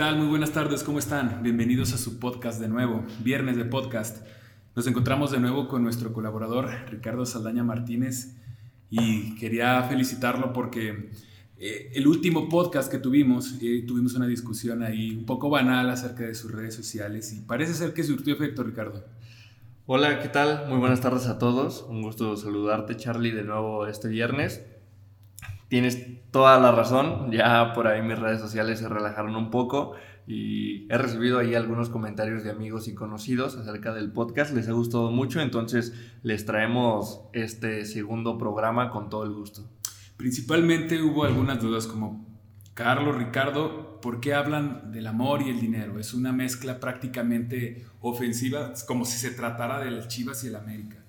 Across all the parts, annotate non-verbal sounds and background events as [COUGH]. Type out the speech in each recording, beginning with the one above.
tal? Muy buenas tardes, ¿cómo están? Bienvenidos a su podcast de nuevo, viernes de podcast. Nos encontramos de nuevo con nuestro colaborador Ricardo Saldaña Martínez y quería felicitarlo porque eh, el último podcast que tuvimos, eh, tuvimos una discusión ahí un poco banal acerca de sus redes sociales y parece ser que surtió efecto, Ricardo. Hola, ¿qué tal? Muy buenas tardes a todos. Un gusto saludarte, Charlie, de nuevo este viernes. Tienes toda la razón, ya por ahí mis redes sociales se relajaron un poco y he recibido ahí algunos comentarios de amigos y conocidos acerca del podcast, les ha gustado mucho, entonces les traemos este segundo programa con todo el gusto. Principalmente hubo algunas dudas como, Carlos, Ricardo, ¿por qué hablan del amor y el dinero? Es una mezcla prácticamente ofensiva, como si se tratara del Chivas y el América.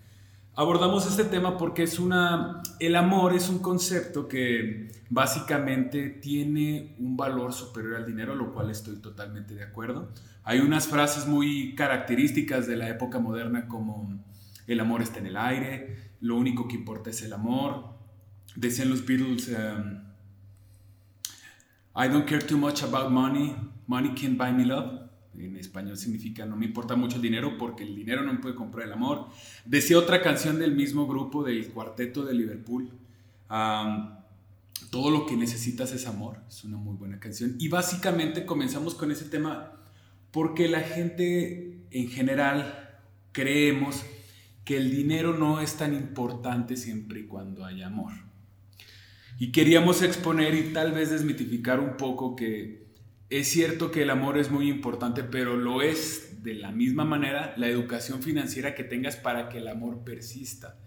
Abordamos este tema porque es una, el amor es un concepto que básicamente tiene un valor superior al dinero, lo cual estoy totalmente de acuerdo. Hay unas frases muy características de la época moderna como el amor está en el aire, lo único que importa es el amor, Decían los Beatles, um, I don't care too much about money, money can't buy me love. En español significa no me importa mucho el dinero porque el dinero no me puede comprar el amor. Decía otra canción del mismo grupo, del cuarteto de Liverpool. Um, todo lo que necesitas es amor. Es una muy buena canción. Y básicamente comenzamos con ese tema porque la gente en general creemos que el dinero no es tan importante siempre y cuando haya amor. Y queríamos exponer y tal vez desmitificar un poco que es cierto que el amor es muy importante, pero lo es de la misma manera la educación financiera que tengas para que el amor persista.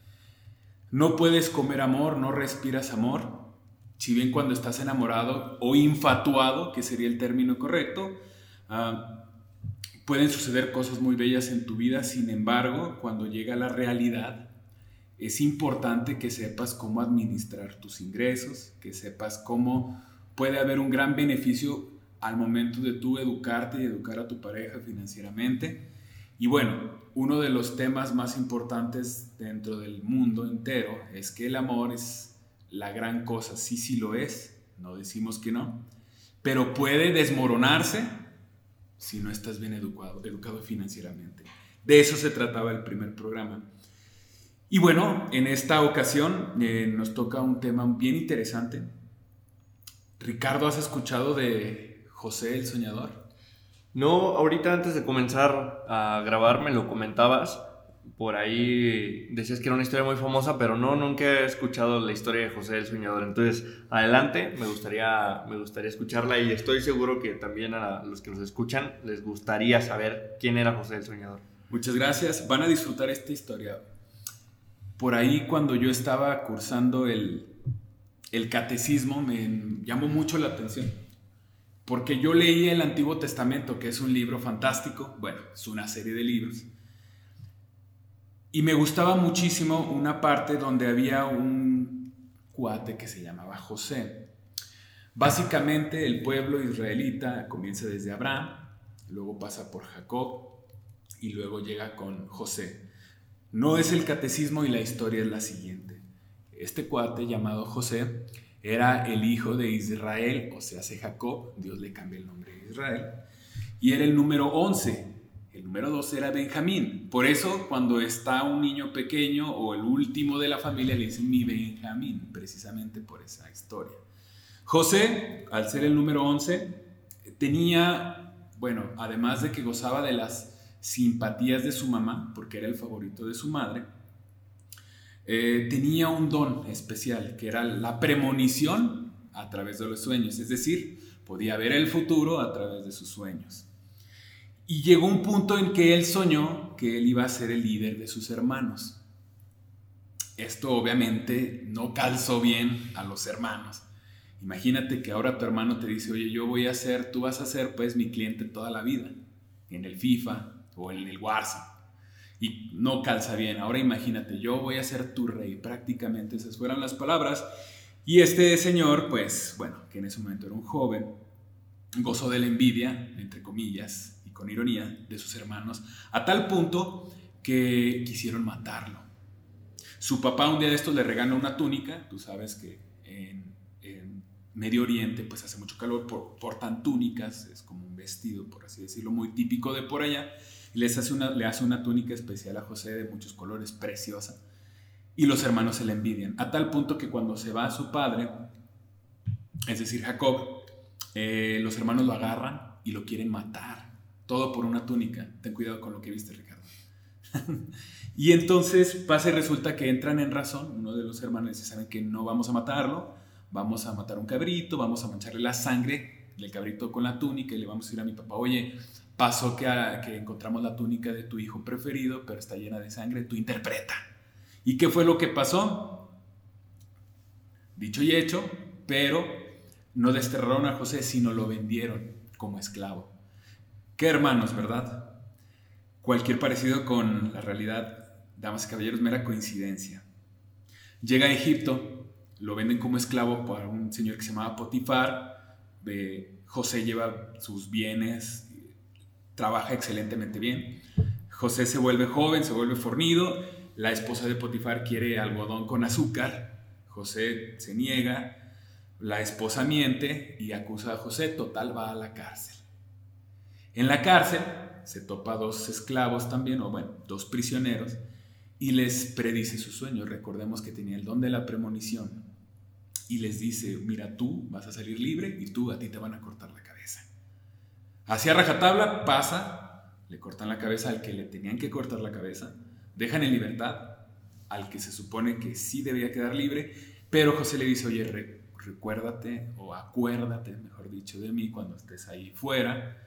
No puedes comer amor, no respiras amor. Si bien cuando estás enamorado o infatuado, que sería el término correcto, ah, pueden suceder cosas muy bellas en tu vida, sin embargo, cuando llega la realidad, es importante que sepas cómo administrar tus ingresos, que sepas cómo puede haber un gran beneficio al momento de tú educarte y educar a tu pareja financieramente. Y bueno, uno de los temas más importantes dentro del mundo entero es que el amor es la gran cosa. Sí, sí lo es, no decimos que no, pero puede desmoronarse si no estás bien educado, educado financieramente. De eso se trataba el primer programa. Y bueno, en esta ocasión eh, nos toca un tema bien interesante. Ricardo, ¿has escuchado de José el Soñador? No, ahorita antes de comenzar a grabar me lo comentabas. Por ahí decías que era una historia muy famosa, pero no, nunca he escuchado la historia de José el Soñador. Entonces, adelante, me gustaría, me gustaría escucharla y estoy seguro que también a los que nos escuchan les gustaría saber quién era José el Soñador. Muchas gracias, van a disfrutar esta historia por ahí cuando yo estaba cursando el, catecismo me llamó mucho la atención. Porque yo leí el Antiguo Testamento, que es un libro fantástico, bueno, es una serie de libros. Y me gustaba muchísimo una parte donde había un cuate que se llamaba José. Básicamente el pueblo israelita comienza desde Abraham, luego pasa por Jacob y luego llega con José. No es el catecismo y la historia es la siguiente. Este cuate llamado José era el hijo de Israel, o sea, hace Jacob, Dios le cambia el nombre de Israel, y era el número 11. El número 12 era Benjamín. Por eso, cuando está un niño pequeño o el último de la familia, le dicen mi Benjamín, precisamente por esa historia. José, al ser el número 11, tenía, bueno, además de que gozaba de las simpatías de su mamá, porque era el favorito de su madre, eh, tenía un don especial, que era la premonición a través de los sueños, es decir, podía ver el futuro a través de sus sueños. Y llegó un punto en que él soñó que él iba a ser el líder de sus hermanos. Esto obviamente no calzó bien a los hermanos. Imagínate que ahora tu hermano te dice, oye, yo voy a ser, tú vas a ser pues mi cliente toda la vida, en el FIFA, o en el Warzone. Y no calza bien. Ahora imagínate, yo voy a ser tu rey. Prácticamente esas fueron las palabras. Y este señor, pues bueno, que en ese momento era un joven, gozó de la envidia, entre comillas, y con ironía, de sus hermanos, a tal punto que quisieron matarlo. Su papá un día de estos le regala una túnica, tú sabes que en, Medio Oriente pues hace mucho calor, por, portan túnicas, es como un vestido, por así decirlo, muy típico de por allá, y les hace una, le hace una túnica especial a José de muchos colores, preciosa, y los hermanos se le envidian, a tal punto que cuando se va su padre, es decir, Jacob, eh, los hermanos lo agarran y lo quieren matar, todo por una túnica, ten cuidado con lo que viste Ricardo. [LAUGHS] y entonces pasa y resulta que entran en razón, uno de los hermanos dice, saben que no vamos a matarlo, vamos a matar un cabrito, vamos a mancharle la sangre del cabrito con la túnica y le vamos a decir a mi papá, oye, pasó que, que encontramos la túnica de tu hijo preferido, pero está llena de sangre, tú interpreta. ¿Y qué fue lo que pasó? Dicho y hecho, pero no desterraron a José, sino lo vendieron como esclavo. Qué hermanos, ¿verdad? Cualquier parecido con la realidad, damas y caballeros, mera coincidencia. Llega a Egipto, lo venden como esclavo por un señor que se llamaba Potifar. José lleva sus bienes, trabaja excelentemente bien. José se vuelve joven, se vuelve fornido. La esposa de Potifar quiere algodón con azúcar. José se niega. La esposa miente y acusa a José. Total, va a la cárcel. En la cárcel se topa dos esclavos también, o bueno, dos prisioneros, y les predice su sueño. Recordemos que tenía el don de la premonición. Y les dice, mira, tú vas a salir libre y tú a ti te van a cortar la Hacia rajatabla pasa, le cortan la cabeza al que le tenían que cortar la cabeza, dejan en libertad al que se supone que sí debía quedar libre, pero José le dice, oye, recuérdate o acuérdate, mejor dicho, de mí cuando estés ahí fuera,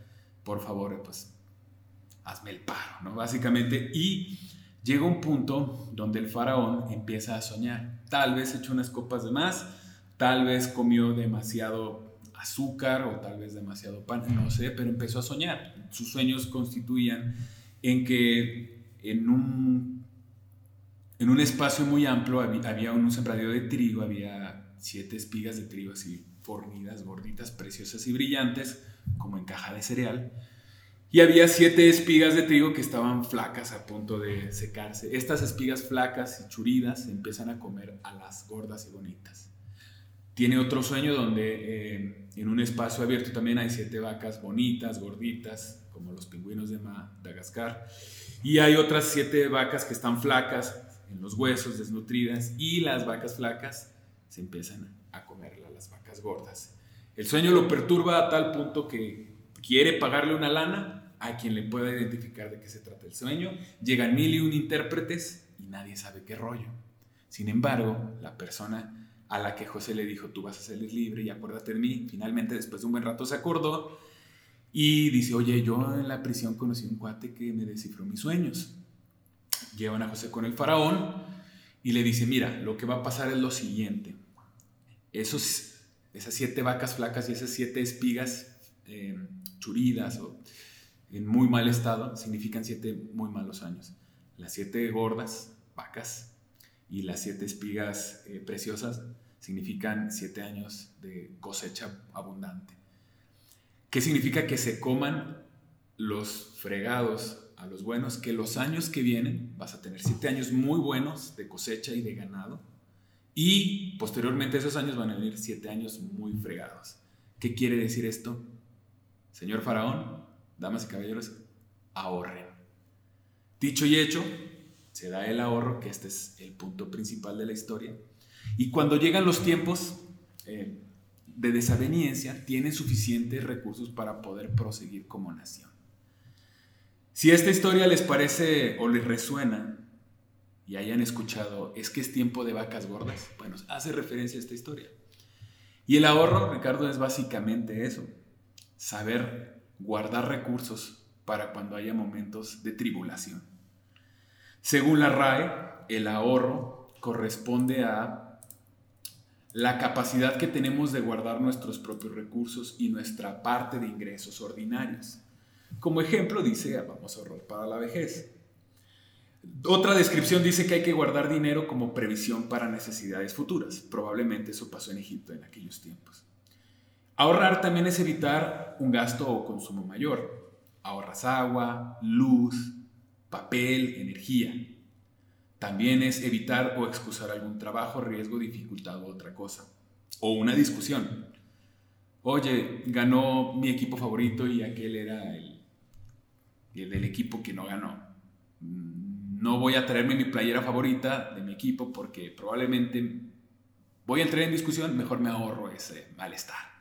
por favor, pues hazme el paro, ¿no? Básicamente, y llega un punto donde el faraón empieza a soñar. Tal vez echó unas copas de más, tal vez comió demasiado azúcar o tal vez demasiado pan, no sé, pero empezó a soñar. Sus sueños constituían en que en un, en un espacio muy amplio había, un sembradío de trigo, había siete espigas de trigo así fornidas, gorditas, preciosas y brillantes, como en caja de cereal y había siete espigas de trigo que estaban flacas a punto de secarse. Estas espigas flacas y churidas empiezan a comer a las gordas y bonitas. Tiene otro sueño donde eh, en un espacio abierto también hay siete vacas bonitas, gorditas, como los pingüinos de Madagascar. Y hay otras siete vacas que están flacas en los huesos, desnutridas. Y las vacas flacas se empiezan a comer las vacas gordas. El sueño lo perturba a tal punto que quiere pagarle una lana a quien le pueda identificar de qué se trata el sueño. Llegan mil y un intérpretes y nadie sabe qué rollo. Sin embargo, la persona a la que José le dijo, tú vas a ser libre y acuérdate de mí, finalmente después de un buen rato se acordó y dice, oye, yo en la prisión conocí un cuate que me descifró mis sueños. Llevan a José con el faraón y le dice, mira, lo que va a pasar es lo siguiente. Esos, esas siete vacas flacas y esas siete espigas eh, churidas o en muy mal estado, significan siete muy malos años. Las siete gordas, vacas, y las siete espigas eh, preciosas significan siete años de cosecha abundante. ¿Qué significa que se coman los fregados a los buenos? Que los años que vienen vas a tener siete años muy buenos de cosecha y de ganado. Y posteriormente esos años van a venir siete años muy fregados. ¿Qué quiere decir esto? Señor Faraón, damas y caballeros, ahorren. Dicho y hecho, se da el ahorro, que este es el punto principal de la historia. Y cuando llegan los tiempos eh, de desaveniencia, tienen suficientes recursos para poder proseguir como nación. Si esta historia les parece o les resuena y hayan escuchado, es que es tiempo de vacas gordas, bueno, hace referencia a esta historia. Y el ahorro, Ricardo, es básicamente eso saber guardar recursos para cuando haya momentos de tribulación. Según la RAE, el ahorro corresponde a la capacidad que tenemos de guardar nuestros propios recursos y nuestra parte de ingresos ordinarios. Como ejemplo dice, vamos a ahorrar para la vejez. Otra descripción dice que hay que guardar dinero como previsión para necesidades futuras. Probablemente eso pasó en Egipto en aquellos tiempos. Ahorrar también es evitar un gasto o consumo mayor. Ahorras agua, luz, papel, energía. También es evitar o excusar algún trabajo, riesgo, dificultad u otra cosa. O una discusión. Oye, ganó mi equipo favorito y aquel era el, el del equipo que no ganó. Mm, no voy a traerme mi playera favorita de mi equipo porque probablemente voy a entrar en discusión, mejor me ahorro ese malestar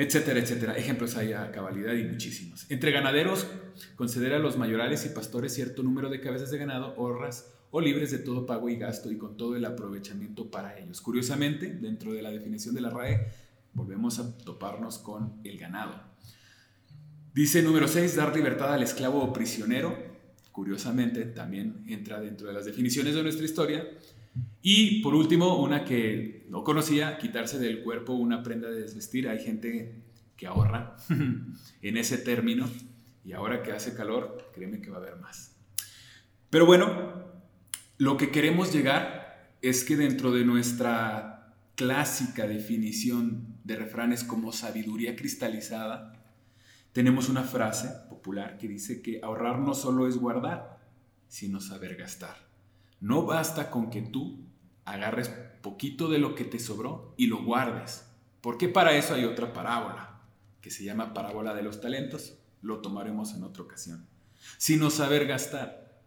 etcétera, etcétera. Ejemplos hay a cabalidad y muchísimos. Entre ganaderos, conceder a los mayorales y pastores cierto número de cabezas de ganado, horras o libres de todo pago y gasto y con todo el aprovechamiento para ellos. Curiosamente, dentro de la definición de la RAE, volvemos a toparnos con el ganado. Dice número 6, dar libertad al esclavo o prisionero. Curiosamente, también entra dentro de las definiciones de nuestra historia. Y por último, una que no conocía, quitarse del cuerpo una prenda de desvestir. Hay gente que ahorra [LAUGHS] en ese término y ahora que hace calor, créeme que va a haber más. Pero bueno, lo que queremos llegar es que dentro de nuestra clásica definición de refranes como sabiduría cristalizada, tenemos una frase popular que dice que ahorrar no solo es guardar, sino saber gastar. No basta con que tú agarres poquito de lo que te sobró y lo guardes, porque para eso hay otra parábola, que se llama parábola de los talentos, lo tomaremos en otra ocasión, sino saber gastar.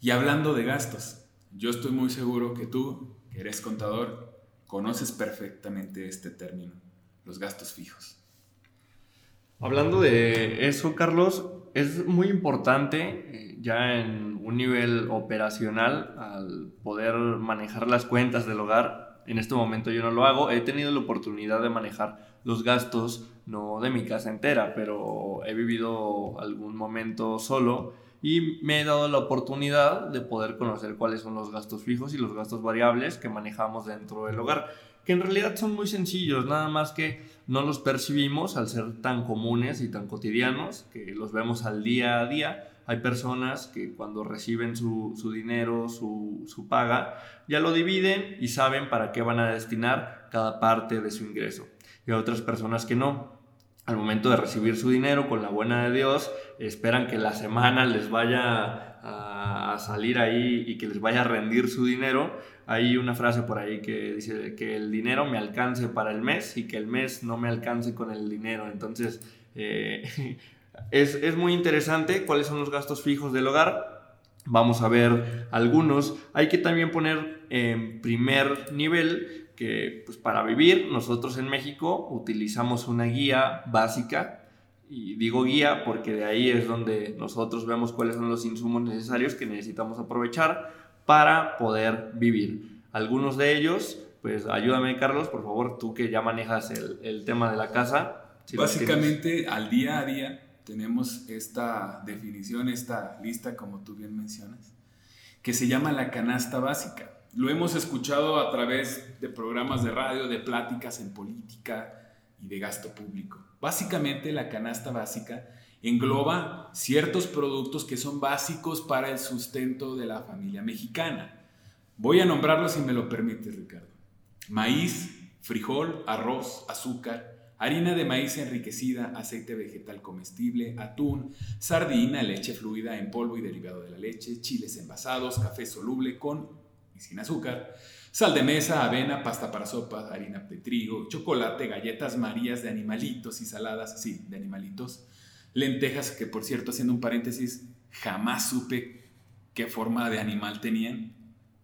Y hablando de gastos, yo estoy muy seguro que tú, que eres contador, conoces perfectamente este término, los gastos fijos. Hablando de eso, Carlos, es muy importante ya en un nivel operacional, al poder manejar las cuentas del hogar, en este momento yo no lo hago, he tenido la oportunidad de manejar los gastos, no de mi casa entera, pero he vivido algún momento solo y me he dado la oportunidad de poder conocer cuáles son los gastos fijos y los gastos variables que manejamos dentro del hogar, que en realidad son muy sencillos, nada más que no los percibimos al ser tan comunes y tan cotidianos, que los vemos al día a día hay personas que cuando reciben su, dinero, su, su, paga, ya lo dividen y saben para qué van a destinar cada parte de su ingreso. Y hay otras personas que no. Al momento de recibir su dinero, con la buena de Dios, esperan que la semana les vaya a, salir ahí y que les vaya a rendir su dinero. Hay una frase por ahí que dice que el dinero me alcance para el mes y que el mes no me alcance con el dinero. Entonces, eh, [LAUGHS] Es, muy interesante cuáles son los gastos fijos del hogar. Vamos a ver algunos. Hay que también poner en primer nivel que pues, para vivir nosotros en México utilizamos una guía básica. Y digo guía porque de ahí es donde nosotros vemos cuáles son los insumos necesarios que necesitamos aprovechar para poder vivir. Algunos de ellos, pues ayúdame Carlos, por favor, tú que ya manejas el, tema de la casa. Básicamente al día a día tenemos esta definición, esta lista, como tú bien mencionas, que se llama la canasta básica. Lo hemos escuchado a través de programas de radio, de pláticas en política y de gasto público. Básicamente la canasta básica engloba ciertos productos que son básicos para el sustento de la familia mexicana. Voy a nombrarlos si me lo permite, Ricardo. Maíz, frijol, arroz, azúcar, harina de maíz enriquecida, aceite vegetal comestible, atún, sardina, leche fluida en polvo y derivado de la leche, chiles envasados, café soluble con y sin azúcar, sal de mesa, avena, pasta para sopas, harina de trigo, chocolate, galletas marías de animalitos y saladas, sí, de animalitos, lentejas, que por cierto, haciendo un paréntesis, jamás supe qué forma de animal tenían,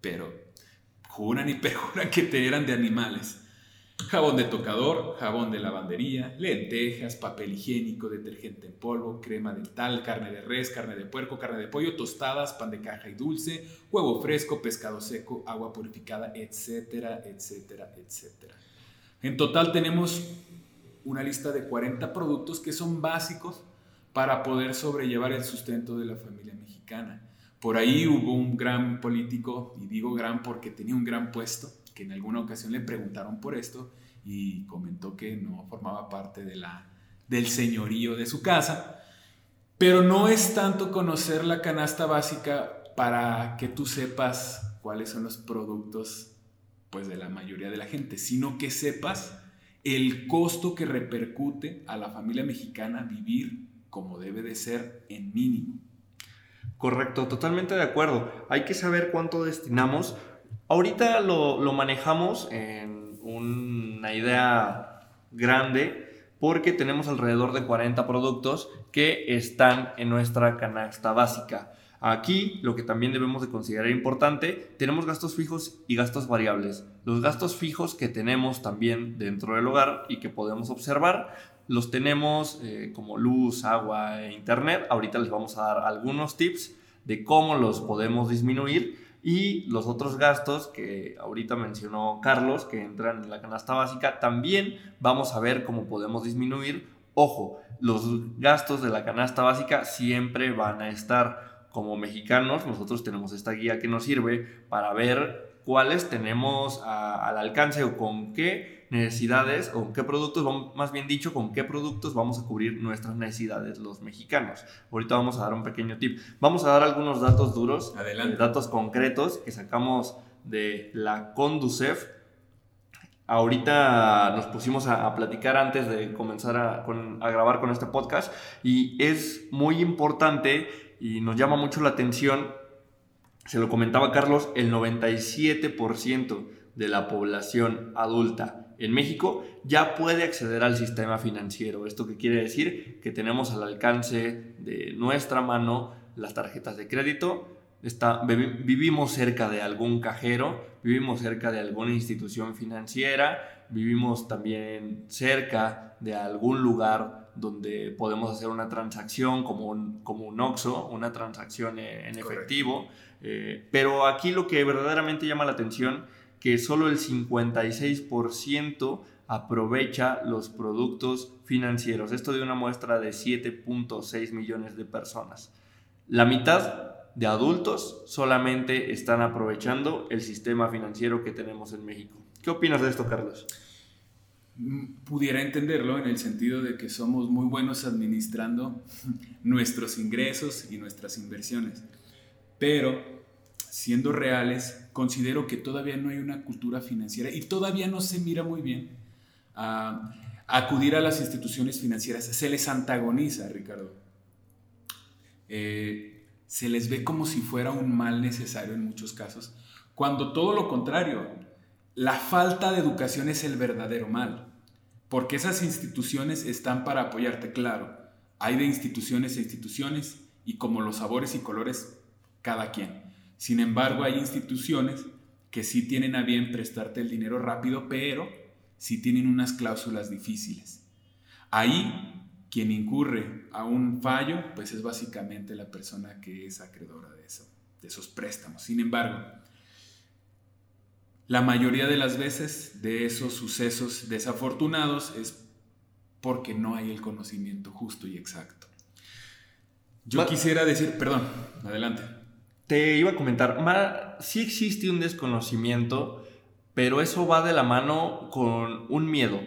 pero juran y [LAUGHS] perjuran que te eran de animales Jabón de tocador, jabón de lavandería, lentejas, papel higiénico, detergente en polvo, crema dental, carne de res, carne de puerco, carne de pollo, tostadas, pan de caja y dulce, huevo fresco, pescado seco, agua purificada, etcétera, etcétera, etcétera. En total tenemos una lista de 40 productos que son básicos para poder sobrellevar el sustento de la familia mexicana. Por ahí hubo un gran político, y digo gran porque tenía un gran puesto, que en alguna ocasión le preguntaron por esto y comentó que no formaba parte de la, del señorío de su casa. Pero no es tanto conocer la canasta básica para que tú sepas cuáles son los productos pues de la mayoría de la gente, sino que sepas el costo que repercute a la familia mexicana vivir como debe de ser en mínimo. Correcto, totalmente de acuerdo. Hay que saber cuánto destinamos. Ahorita lo, lo manejamos en una idea grande porque tenemos alrededor de 40 productos que están en nuestra canasta básica. Aquí lo que también debemos de considerar importante, tenemos gastos fijos y gastos variables. Los gastos fijos que tenemos también dentro del hogar y que podemos observar, los tenemos eh, como luz, agua e internet. Ahorita les vamos a dar algunos tips de cómo los podemos disminuir y los otros gastos que ahorita mencionó Carlos, que entran en la canasta básica, también vamos a ver cómo podemos disminuir. Ojo, los gastos de la canasta básica siempre van a estar como mexicanos. Nosotros tenemos esta guía que nos sirve para ver cuáles tenemos al alcance o con qué necesidades o qué productos, más bien dicho, con qué productos vamos a cubrir nuestras necesidades los mexicanos. Ahorita vamos a dar un pequeño tip. Vamos a dar algunos datos duros, Adelante. datos concretos que sacamos de la Conducef. Ahorita nos pusimos a, platicar antes de comenzar a, a grabar con este podcast y es muy importante y nos llama mucho la atención, se lo comentaba Carlos, el 97% de la población adulta en México ya puede acceder al sistema financiero. ¿Esto quiere decir? Que tenemos al alcance de nuestra mano las tarjetas de crédito, vivimos cerca de algún cajero, vivimos cerca de alguna institución financiera, vivimos también cerca de algún lugar donde podemos hacer una transacción como un, como un OXO, una transacción en efectivo. Eh, pero aquí lo que verdaderamente llama la atención que solo el 56% aprovecha los productos financieros. Esto de una muestra de 7.6 millones de personas. La mitad de adultos solamente están aprovechando el sistema financiero que tenemos en México. ¿Qué opinas de esto, Carlos? Pudiera entenderlo en el sentido de que somos muy buenos administrando [LAUGHS] nuestros ingresos y nuestras inversiones, pero siendo reales, considero que todavía no hay una cultura financiera y todavía no se mira muy bien a, acudir a las instituciones financieras. Se les antagoniza, Ricardo. Eh, se les ve como si fuera un mal necesario en muchos casos, cuando todo lo contrario, la falta de educación es el verdadero mal, porque esas instituciones están para apoyarte, claro. Hay de instituciones a instituciones y como los sabores y colores, cada quien. Sin embargo, hay instituciones que sí tienen a bien prestarte el dinero rápido, pero sí tienen unas cláusulas difíciles. Ahí, quien incurre a un fallo, pues es básicamente la persona que es acreedora de, eso, de esos préstamos. Sin embargo, la mayoría de las veces de esos sucesos desafortunados es porque no hay el conocimiento justo y exacto. Yo quisiera decir, perdón, adelante. Te iba a comentar, sí existe un desconocimiento, pero eso va de la mano con un miedo.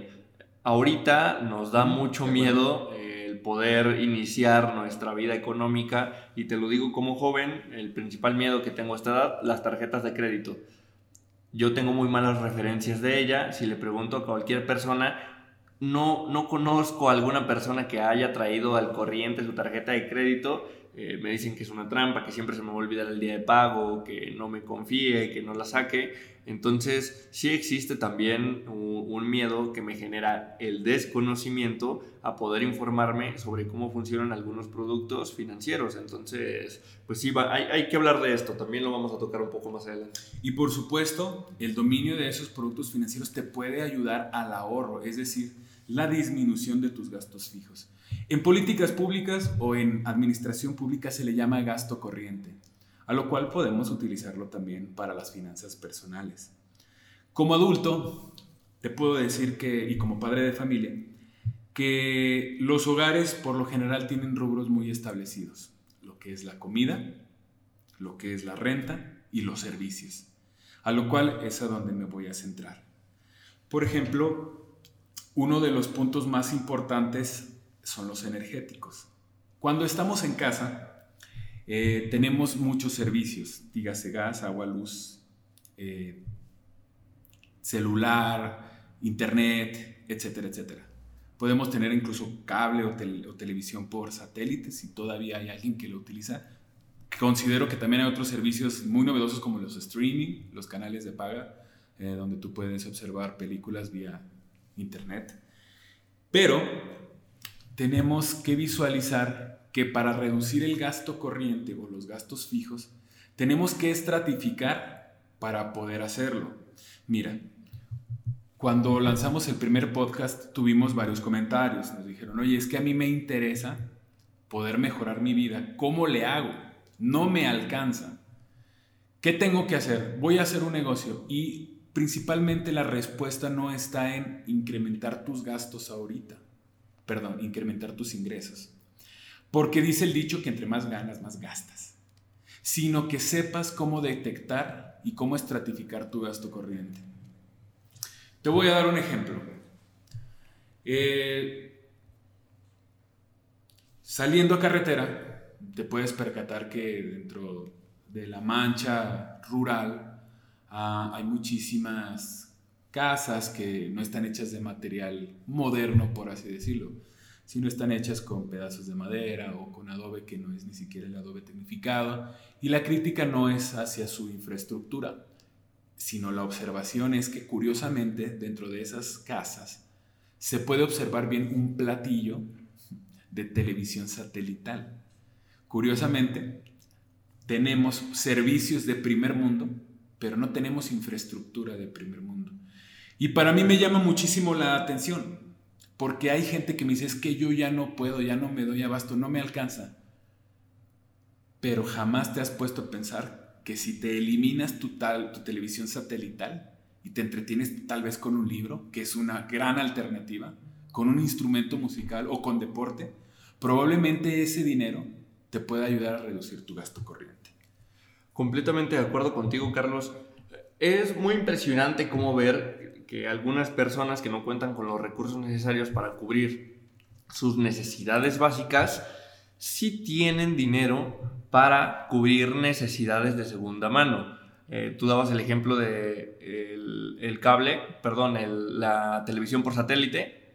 Ahorita nos da mucho miedo el poder iniciar nuestra vida económica y te lo digo como joven, el principal miedo que tengo a esta edad, las tarjetas de crédito. Yo tengo muy malas referencias de ella, si le pregunto a cualquier persona, no, no conozco a alguna persona que haya traído al corriente su tarjeta de crédito eh, me dicen que es una trampa, que siempre se me va a olvidar el día de pago, que no me confíe, que no la saque. Entonces, sí existe también un, miedo que me genera el desconocimiento a poder informarme sobre cómo funcionan algunos productos financieros. Entonces, pues sí, hay, hay que hablar de esto, también lo vamos a tocar un poco más adelante. Y por supuesto, el dominio de esos productos financieros te puede ayudar al ahorro, es decir, la disminución de tus gastos fijos. En políticas públicas o en administración pública se le llama gasto corriente, a lo cual podemos utilizarlo también para las finanzas personales. Como adulto, te puedo decir que, y como padre de familia, que los hogares por lo general tienen rubros muy establecidos, lo que es la comida, lo que es la renta y los servicios, a lo cual es a donde me voy a centrar. Por ejemplo, uno de los puntos más importantes son los energéticos. Cuando estamos en casa, eh, tenemos muchos servicios, dígase gas, agua, luz, eh, celular, internet, etcétera, etcétera. Podemos tener incluso cable o, televisión por satélite si todavía hay alguien que lo utiliza. Considero que también hay otros servicios muy novedosos como los streaming, los canales de paga, eh, donde tú puedes observar películas vía internet. Pero tenemos que visualizar que para reducir el gasto corriente o los gastos fijos, tenemos que estratificar para poder hacerlo. Mira, cuando lanzamos el primer podcast tuvimos varios comentarios. Nos dijeron, oye, es que a mí me interesa poder mejorar mi vida. ¿Cómo le hago? No me alcanza. ¿Qué tengo que hacer? Voy a hacer un negocio y principalmente la respuesta no está en incrementar tus gastos ahorita. Perdón, incrementar tus ingresos. Porque dice el dicho que entre más ganas, más gastas. Sino que sepas cómo detectar y cómo estratificar tu gasto corriente. Te voy a dar un ejemplo. Eh, saliendo a carretera, te puedes percatar que dentro de la mancha rural ah, hay muchísimas casas que no están hechas de material moderno, por así decirlo, sino están hechas con pedazos de madera o con adobe que no es ni siquiera el adobe tecnificado. Y la crítica no es hacia su infraestructura, sino la observación es que curiosamente dentro de esas casas se puede observar bien un platillo de televisión satelital. Curiosamente, tenemos servicios de primer mundo, pero no tenemos infraestructura de primer mundo. Y para mí me llama muchísimo la atención, porque hay gente que me dice, es que yo ya no puedo, ya no me doy abasto, no me alcanza. Pero jamás te has puesto a pensar que si te eliminas tu, tal, tu televisión satelital y te entretienes tal vez con un libro, que es una gran alternativa, con un instrumento musical o con deporte, probablemente ese dinero te pueda ayudar a reducir tu gasto corriente. Completamente de acuerdo contigo, Carlos. Es muy impresionante cómo ver que algunas personas que no cuentan con los recursos necesarios para cubrir sus necesidades básicas, sí tienen dinero para cubrir necesidades de segunda mano. Eh, tú dabas el ejemplo de el, cable, perdón, la televisión por satélite.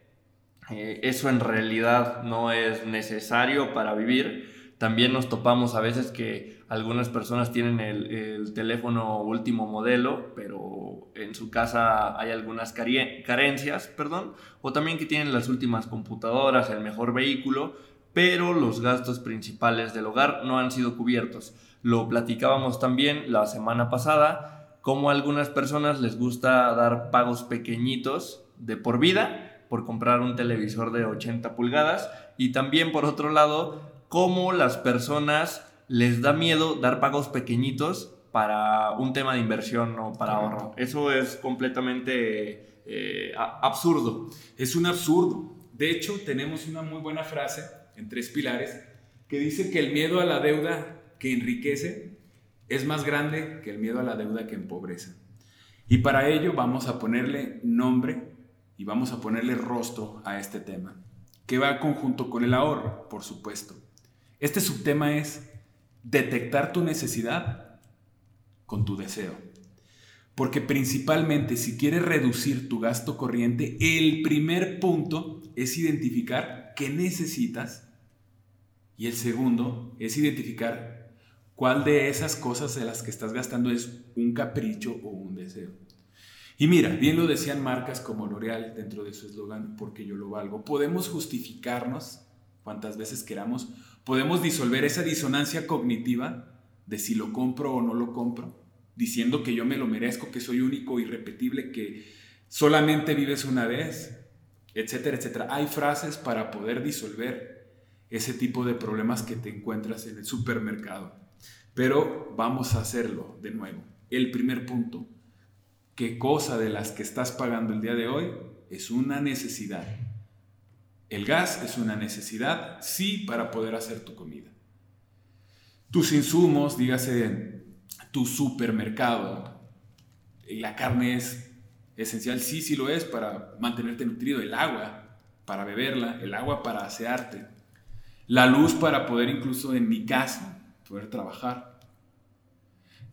Eh, eso en realidad no es necesario para vivir. También nos topamos a veces que algunas personas tienen el, el teléfono último modelo, pero en su casa hay algunas carencias, perdón, o también que tienen las últimas computadoras, el mejor vehículo, pero los gastos principales del hogar no han sido cubiertos. Lo platicábamos también la semana pasada, como a algunas personas les gusta dar pagos pequeñitos de por vida por comprar un televisor de 80 pulgadas y también por otro lado, cómo las personas les da miedo dar pagos pequeñitos para un tema de inversión o para ahorro. Eso es completamente eh, absurdo. Es un absurdo. De hecho, tenemos una muy buena frase en tres pilares, que dice que el miedo a la deuda que enriquece es más grande que el miedo a la deuda que empobrece. Y para ello vamos a ponerle nombre y vamos a ponerle rostro a este tema, que va conjunto con el ahorro, por supuesto. Este subtema es detectar tu necesidad con tu deseo. Porque principalmente si quieres reducir tu gasto corriente, el primer punto es identificar qué necesitas y el segundo es identificar cuál de esas cosas de las que estás gastando es un capricho o un deseo. Y mira, bien lo decían marcas como L'Oreal dentro de su eslogan, porque yo lo valgo. Podemos justificarnos cuantas veces queramos, podemos disolver esa disonancia cognitiva de si lo compro o no lo compro, diciendo que yo me lo merezco, que soy único, irrepetible, que solamente vives una vez, etcétera, etcétera. Hay frases para poder disolver ese tipo de problemas que te encuentras en el supermercado. Pero vamos a hacerlo de nuevo. El primer punto, ¿qué cosa de las que estás pagando el día de hoy es una necesidad? El gas es una necesidad, sí, para poder hacer tu comida. Tus insumos, dígase tu supermercado, la carne es esencial, sí, sí lo es para mantenerte nutrido, el agua para beberla, el agua para asearte, la luz para poder incluso en mi casa poder trabajar.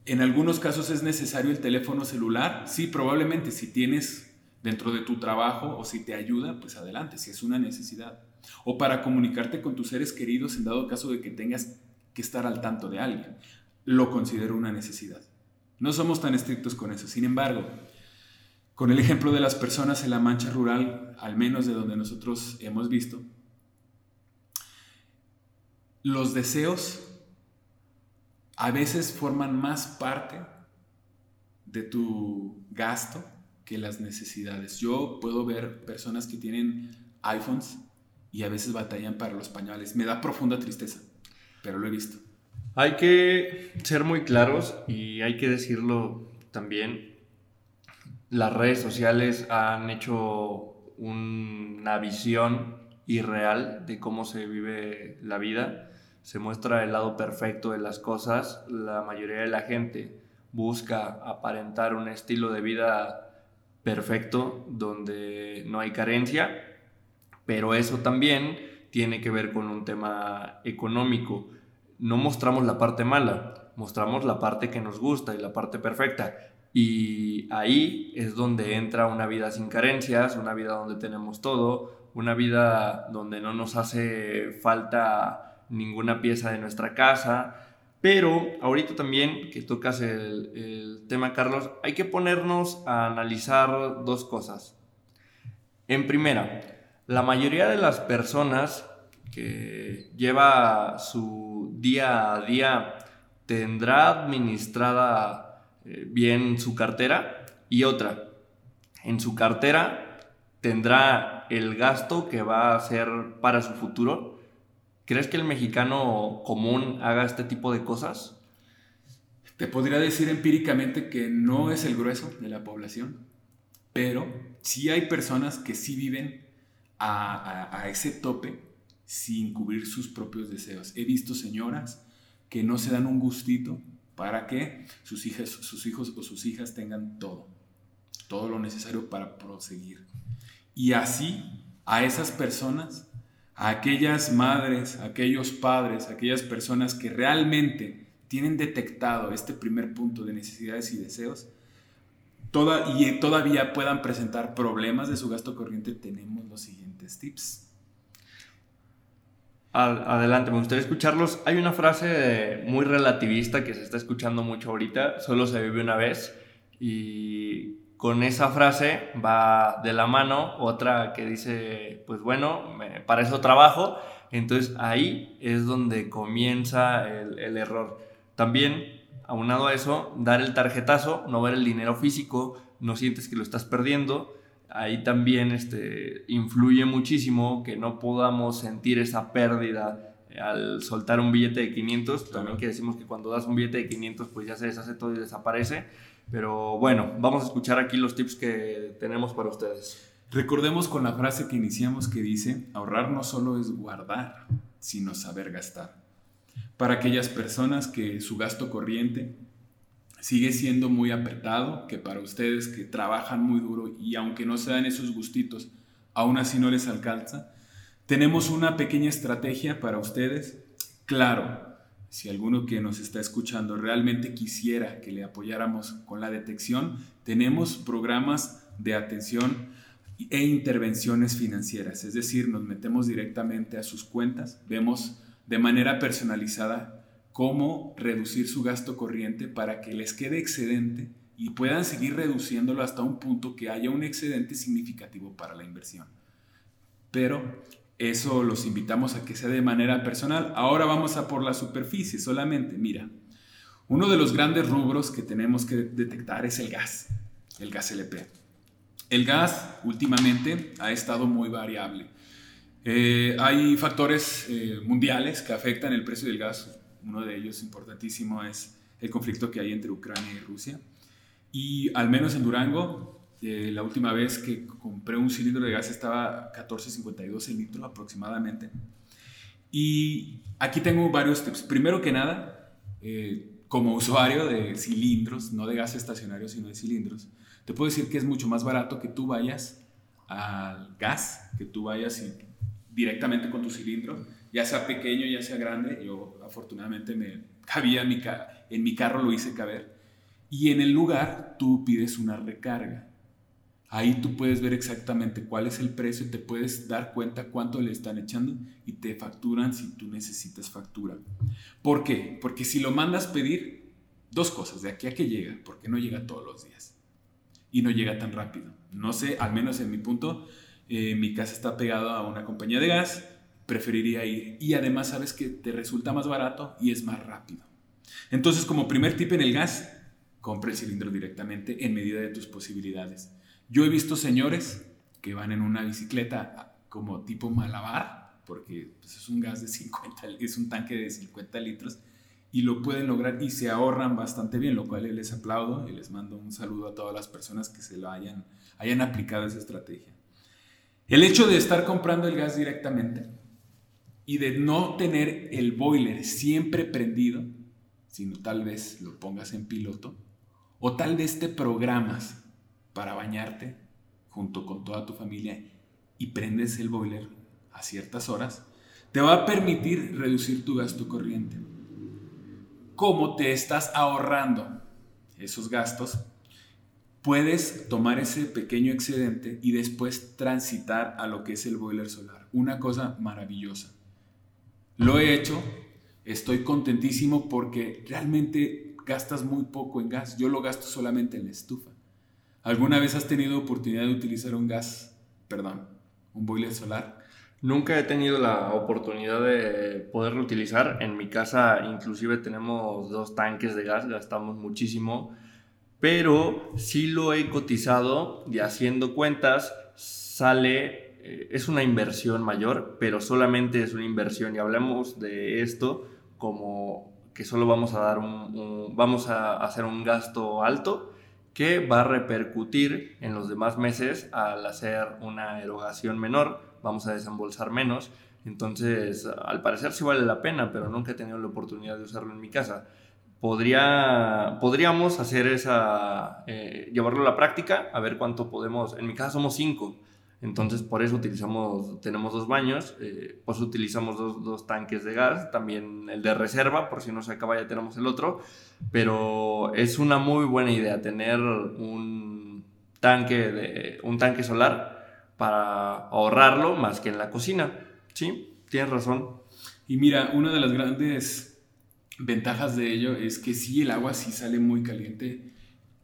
En algunos casos es necesario el teléfono celular. Sí, probablemente si tienes dentro de tu trabajo o si te ayuda, pues adelante, si es una necesidad. O para comunicarte con tus seres queridos en dado caso de que tengas que estar al tanto de alguien. Lo considero una necesidad. No somos tan estrictos con eso. Sin embargo, con el ejemplo de las personas en la mancha rural, al menos de donde nosotros hemos visto, los deseos a veces forman más parte de tu gasto las necesidades. Yo puedo ver personas que tienen iPhones y a veces batallan para los pañales. Me da profunda tristeza, pero lo he visto. Hay que ser muy claros y hay que decirlo también. Las redes sociales han hecho una visión irreal de cómo se vive la vida. Se muestra el lado perfecto de las cosas. La mayoría de la gente busca aparentar un estilo de vida perfecto donde no hay carencia, pero eso también tiene que ver con un tema económico no mostramos la parte mala, mostramos la parte que nos gusta y la parte perfecta. Y ahí es donde entra una vida sin carencias, una vida donde tenemos todo, una vida donde no nos hace falta ninguna pieza de nuestra casa. Pero ahorita también que tocas el, el tema, Carlos, hay que ponernos a analizar dos cosas. En primera, la mayoría de las personas que lleva su día a día tendrá administrada eh, bien su cartera y otra, en su cartera tendrá el gasto que va a hacer para su futuro. ¿Crees que el mexicano común haga este tipo de cosas? Te podría decir empíricamente que no es el grueso de la población, pero sí hay personas que sí viven a ese tope sin cubrir sus propios deseos. He visto señoras que no se dan un gustito para que sus, hijos o sus hijas tengan todo, todo lo necesario para proseguir. Y así a esas personas, a aquellas madres, aquellos padres, aquellas personas que realmente tienen detectado este primer punto de necesidades y deseos, toda, y todavía puedan presentar problemas de su gasto corriente, tenemos los siguientes tips adelante, me gustaría escucharlos. Hay una frase muy relativista que se está escuchando mucho ahorita, solo se vive una vez, y con esa frase va de la mano otra que dice, pues bueno, para eso trabajo, entonces ahí es donde comienza el, el error. También, aunado a eso, dar el tarjetazo, no ver el dinero físico, no sientes que lo estás perdiendo, ahí también este, influye muchísimo que no podamos sentir esa pérdida al soltar un billete de 500. También que decimos que cuando das un billete de 500 pues ya se deshace todo y desaparece. Pero bueno, vamos a escuchar aquí los tips que tenemos para ustedes. Recordemos con la frase que iniciamos que dice, ahorrar no solo es guardar, sino saber gastar. Para aquellas personas que su gasto corriente sigue siendo muy apretado, que para ustedes que trabajan muy duro y aunque no se dan esos gustitos, aún así no les alcanza, tenemos una pequeña estrategia para ustedes. Claro, si alguno que nos está escuchando realmente quisiera que le apoyáramos con la detección, tenemos programas de atención e intervenciones financieras, es decir, nos metemos directamente a sus cuentas, vemos de manera personalizada cómo reducir su gasto corriente para que les quede excedente y puedan seguir reduciéndolo hasta un punto que haya un excedente significativo para la inversión. Pero eso los invitamos a que sea de manera personal. Ahora vamos a por la superficie solamente. Mira, uno de los grandes rubros que tenemos que detectar es el gas, el gas LP. El gas últimamente ha estado muy variable. Eh, hay factores eh, mundiales que afectan el precio del gas uno de ellos importantísimo es el conflicto que hay entre Ucrania y Rusia. Y al menos en Durango, eh, la última vez que compré un cilindro de gas estaba 14.52 el litro aproximadamente. Y aquí tengo varios tips. Primero que nada, eh, como usuario de cilindros, no de gas estacionario, sino de cilindros, te puedo decir que es mucho más barato que tú vayas al gas, que tú vayas directamente con tu cilindro ya sea pequeño, ya sea grande. Yo afortunadamente me cabía en mi, en mi carro, lo hice caber. Y en el lugar tú pides una recarga. Ahí tú puedes ver exactamente cuál es el precio, te puedes dar cuenta cuánto le están echando y te facturan si tú necesitas factura. ¿Por qué? Porque si lo mandas pedir, dos cosas, de aquí a que llega, porque no llega todos los días y no llega tan rápido. No sé, al menos en mi punto, eh, mi casa está pegada a una compañía de gas, preferiría ir y además sabes que te resulta más barato y es más rápido. Entonces, como primer tip en el gas, compra el cilindro directamente en medida de tus posibilidades. Yo he visto señores que van en una bicicleta como tipo malabar, porque pues, es un gas de 50, es un tanque de 50 litros, y lo pueden lograr y se ahorran bastante bien, lo cual les aplaudo y les mando un saludo a todas las personas que se lo hayan, hayan aplicado esa estrategia. El hecho de estar comprando el gas directamente y de no tener el boiler siempre prendido, sino tal vez lo pongas en piloto, o tal vez te programas para bañarte junto con toda tu familia y prendes el boiler a ciertas horas, te va a permitir reducir tu gasto corriente. ¿Cómo te estás ahorrando esos gastos? Puedes tomar ese pequeño excedente y después transitar a lo que es el boiler solar. Una cosa maravillosa. Lo he hecho, estoy contentísimo porque realmente gastas muy poco en gas. Yo lo gasto solamente en la estufa. ¿Alguna vez has tenido oportunidad de utilizar un gas, perdón, un boiler solar? Nunca he tenido la oportunidad de poderlo utilizar. En mi casa inclusive tenemos dos tanques de gas, gastamos muchísimo, pero sí lo he cotizado y haciendo cuentas sale, eh, es una inversión mayor, pero solamente es una inversión y hablamos de esto como que solo vamos a dar un vamos a hacer un gasto alto que va a repercutir en los demás meses al hacer una erogación menor, vamos a desembolsar menos. Entonces, al parecer sí vale la pena, pero nunca he tenido la oportunidad de usarlo en mi casa. Podría, podríamos hacer esa, eh, llevarlo a la práctica, a ver cuánto podemos. En mi casa somos cinco, entonces por eso utilizamos, tenemos dos baños, eh, pues utilizamos dos, dos, tanques de gas, también el de reserva, por si no se acaba ya tenemos el otro, pero es una muy buena idea tener un tanque, de, un tanque solar para ahorrarlo más que en la cocina. Sí, tienes razón. Y mira, una de las grandes ventajas de ello es que sí, el agua sí sale muy caliente.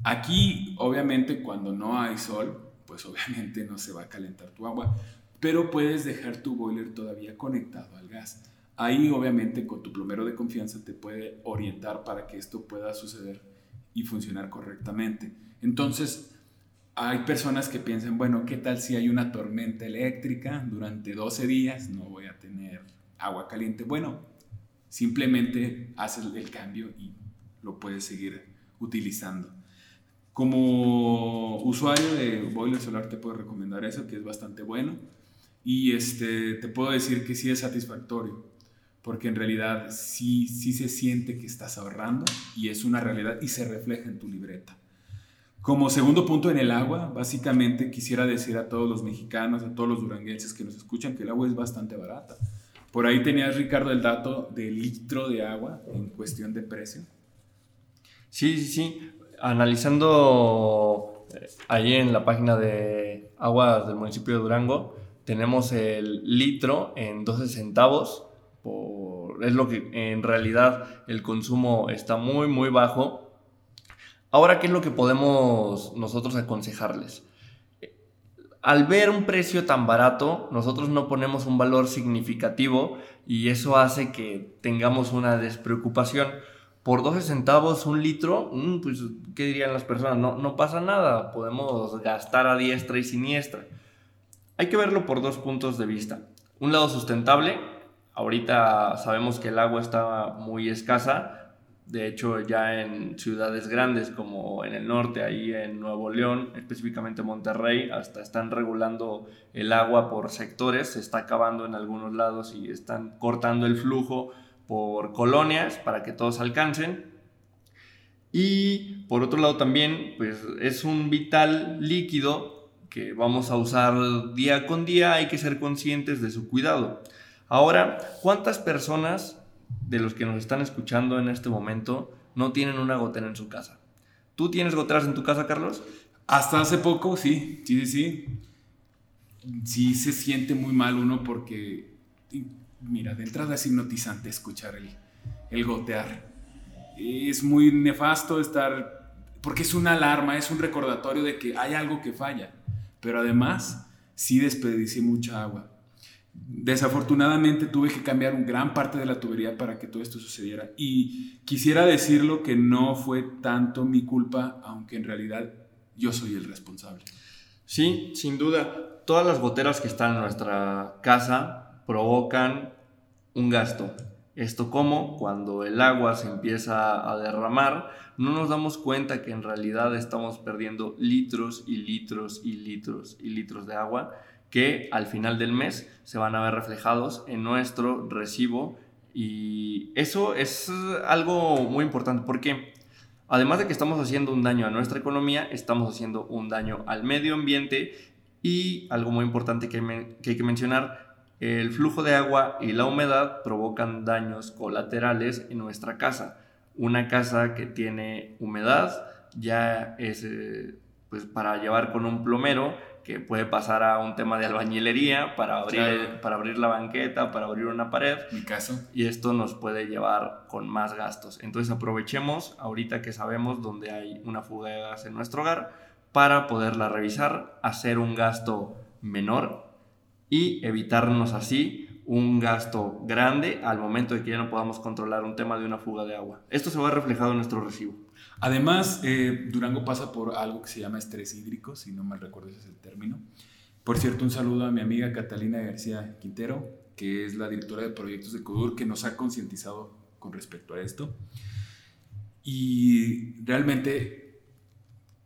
Aquí, obviamente, cuando no hay sol, pues obviamente no se va a calentar tu agua, pero puedes dejar tu boiler todavía conectado al gas. Ahí obviamente con tu plomero de confianza te puede orientar para que esto pueda suceder y funcionar correctamente. Entonces, hay personas que piensan, bueno, ¿qué tal si hay una tormenta eléctrica durante 12 días? No voy a tener agua caliente. Bueno, simplemente haces el cambio y lo puedes seguir utilizando. Como usuario de Boiler Solar te puedo recomendar eso, que es bastante bueno. Y este, te puedo decir que sí es satisfactorio, porque en realidad sí, sí se siente que estás ahorrando y es una realidad y se refleja en tu libreta. Como segundo punto en el agua, básicamente quisiera decir a todos los mexicanos, a todos los duranguenses que nos escuchan, que el agua es bastante barata. Por ahí tenías, Ricardo, el dato del litro de agua en cuestión de precio. Sí, sí, sí analizando eh, ahí en la página de aguas del municipio de Durango, tenemos el litro en 12 centavos. Por, es lo que en realidad el consumo está muy, muy bajo. Ahora, ¿qué es lo que podemos nosotros aconsejarles? Al ver un precio tan barato, nosotros no ponemos un valor significativo y eso hace que tengamos una despreocupación por 12 centavos un litro, mm, pues, ¿qué dirían las personas? No, no pasa nada, podemos gastar a diestra y siniestra. Hay que verlo por dos puntos de vista. Un lado sustentable, ahorita sabemos que el agua está muy escasa, de hecho ya en ciudades grandes como en el norte, ahí en Nuevo León, específicamente Monterrey, hasta están regulando el agua por sectores, se está acabando en algunos lados y están cortando el flujo por colonias para que todos alcancen. Y por otro lado también, pues es un vital líquido que vamos a usar día con día, hay que ser conscientes de su cuidado. Ahora, ¿cuántas personas de los que nos están escuchando en este momento no tienen una gotera en su casa? ¿Tú tienes goteras en tu casa, Carlos? Hasta hace poco, sí, sí, sí, sí. Se siente muy mal uno porque, mira, de entrada es hipnotizante escuchar el, el gotear. Es muy nefasto estar, porque es una alarma, es un recordatorio de que hay algo que falla. Pero además, sí desperdicié mucha agua. Desafortunadamente tuve que cambiar un gran parte de la tubería para que todo esto sucediera. Y quisiera decirlo que no fue tanto mi culpa, aunque en realidad yo soy el responsable. Sí, sin duda. Todas las goteras que están en nuestra casa provocan un gasto. Esto como cuando el agua se empieza a derramar, no nos damos cuenta que en realidad estamos perdiendo litros y litros y litros y litros de agua que al final del mes se van a ver reflejados en nuestro recibo y eso es algo muy importante porque además de que estamos haciendo un daño a nuestra economía, estamos haciendo un daño al medio ambiente y algo muy importante que, hay que mencionar, el flujo de agua y la humedad provocan daños colaterales en nuestra casa. Una casa que tiene humedad ya es eh, pues para llevar con un plomero que puede pasar a un tema de albañilería para abrir, para abrir la banqueta, para abrir una pared. Mi caso. Y esto nos puede llevar con más gastos. Entonces aprovechemos ahorita que sabemos dónde hay una fuga de gas en nuestro hogar para poderla revisar, hacer un gasto menor y evitarnos así un gasto grande al momento de que ya no podamos controlar un tema de una fuga de agua. Esto se va reflejado en nuestro recibo. Además, eh, Durango pasa por algo que se llama estrés hídrico, si no mal recuerdo ese es el término. Por cierto, un saludo a mi amiga Catalina García Quintero, que es la directora de proyectos de CODUR, que nos ha concientizado con respecto a esto. Y realmente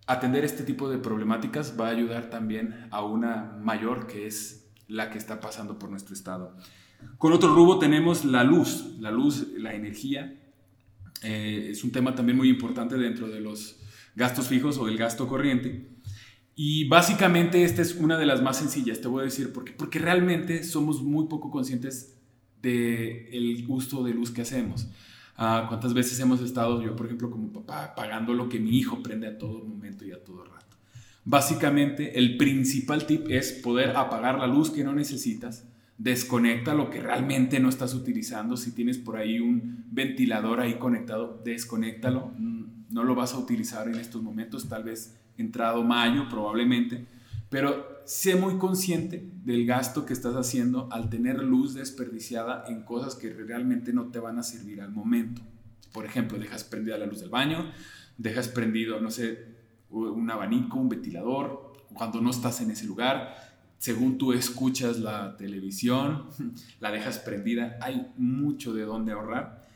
atender este tipo de problemáticas va a ayudar también a una mayor que es la que está pasando por nuestro estado. Con otro rubro tenemos la luz, la luz, la energía, eh, es un tema también muy importante dentro de los gastos fijos o del gasto corriente. Y básicamente esta es una de las más sencillas, te voy a decir por qué. Porque realmente somos muy poco conscientes del el uso de luz que hacemos. Ah, ¿Cuántas veces hemos estado, yo por ejemplo como papá, pagando lo que mi hijo prende a todo momento y a todo rato? Básicamente el principal tip es poder apagar la luz que no necesitas desconecta lo que realmente no estás utilizando. Si tienes por ahí un ventilador ahí conectado, desconéctalo. Mm, no lo vas a utilizar en estos momentos, tal vez entrado mayo probablemente, pero sé muy consciente del gasto que estás haciendo al tener luz desperdiciada en cosas que realmente no te van a servir al momento. Por ejemplo, dejas prendida la luz del baño, dejas prendido, no sé, un abanico, un ventilador, cuando no estás en ese lugar según tú escuchas la televisión, [LAUGHS] la dejas prendida, hay mucho de dónde ahorrar.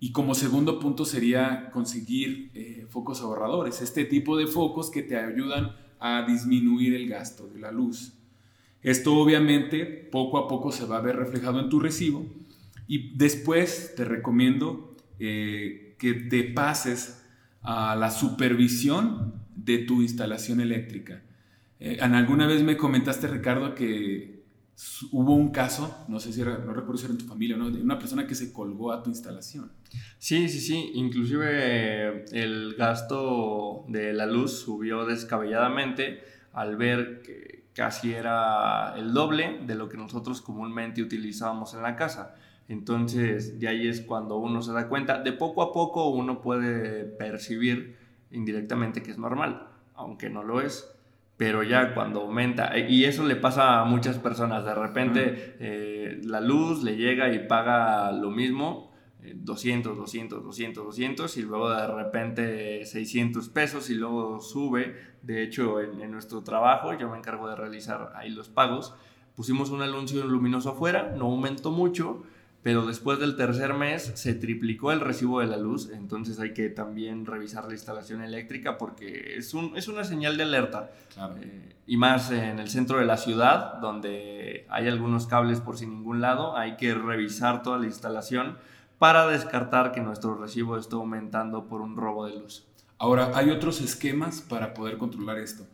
Y como segundo punto sería conseguir eh, focos ahorradores, este tipo de focos que te ayudan a disminuir el gasto de la luz. Esto obviamente poco a poco se va a ver reflejado en tu recibo y después te recomiendo eh, que te pases a la supervisión de tu instalación eléctrica. Eh, alguna vez me comentaste, Ricardo, que hubo un caso, no sé si era, no recuerdo si en tu familia, ¿no? de una persona que se colgó a tu instalación. Sí, sí, sí. Inclusive el gasto de la luz subió descabelladamente al ver que casi era el doble de lo que nosotros comúnmente utilizábamos en la casa. Entonces, de ahí es cuando uno se da cuenta, de poco a poco uno puede percibir indirectamente que es normal, aunque no lo es pero ya cuando aumenta, y eso le pasa a muchas personas, de repente eh, la luz le llega y paga lo mismo, 200, 200, 200, 200, y luego de repente 600 pesos y luego sube. De hecho, en, en nuestro trabajo, yo me encargo de realizar ahí los pagos, pusimos un anuncio luminoso afuera, no aumentó mucho, pero después del tercer mes se triplicó el recibo de la luz, entonces hay que también revisar la instalación eléctrica porque es, un, es una señal de alerta. Eh, y más en el centro de la ciudad, donde hay algunos cables por sin ningún lado, hay que revisar toda la instalación para descartar que nuestro recibo esté aumentando por un robo de luz. Ahora, hay otros esquemas para poder controlar esto.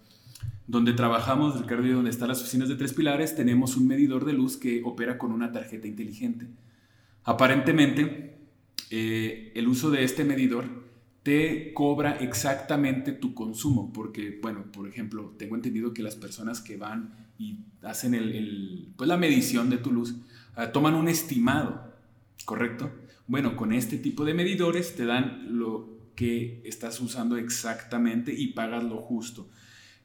Donde trabajamos, Ricardo, y donde están las oficinas de Tres Pilares, tenemos un medidor de luz que opera con una tarjeta inteligente. Aparentemente, eh, el uso de este medidor te cobra exactamente tu consumo, porque, bueno, por ejemplo, tengo entendido que las personas que van y hacen el, pues la medición de tu luz, ah, toman un estimado, ¿correcto? Bueno, con este tipo de medidores te dan lo que estás usando exactamente y pagas lo justo.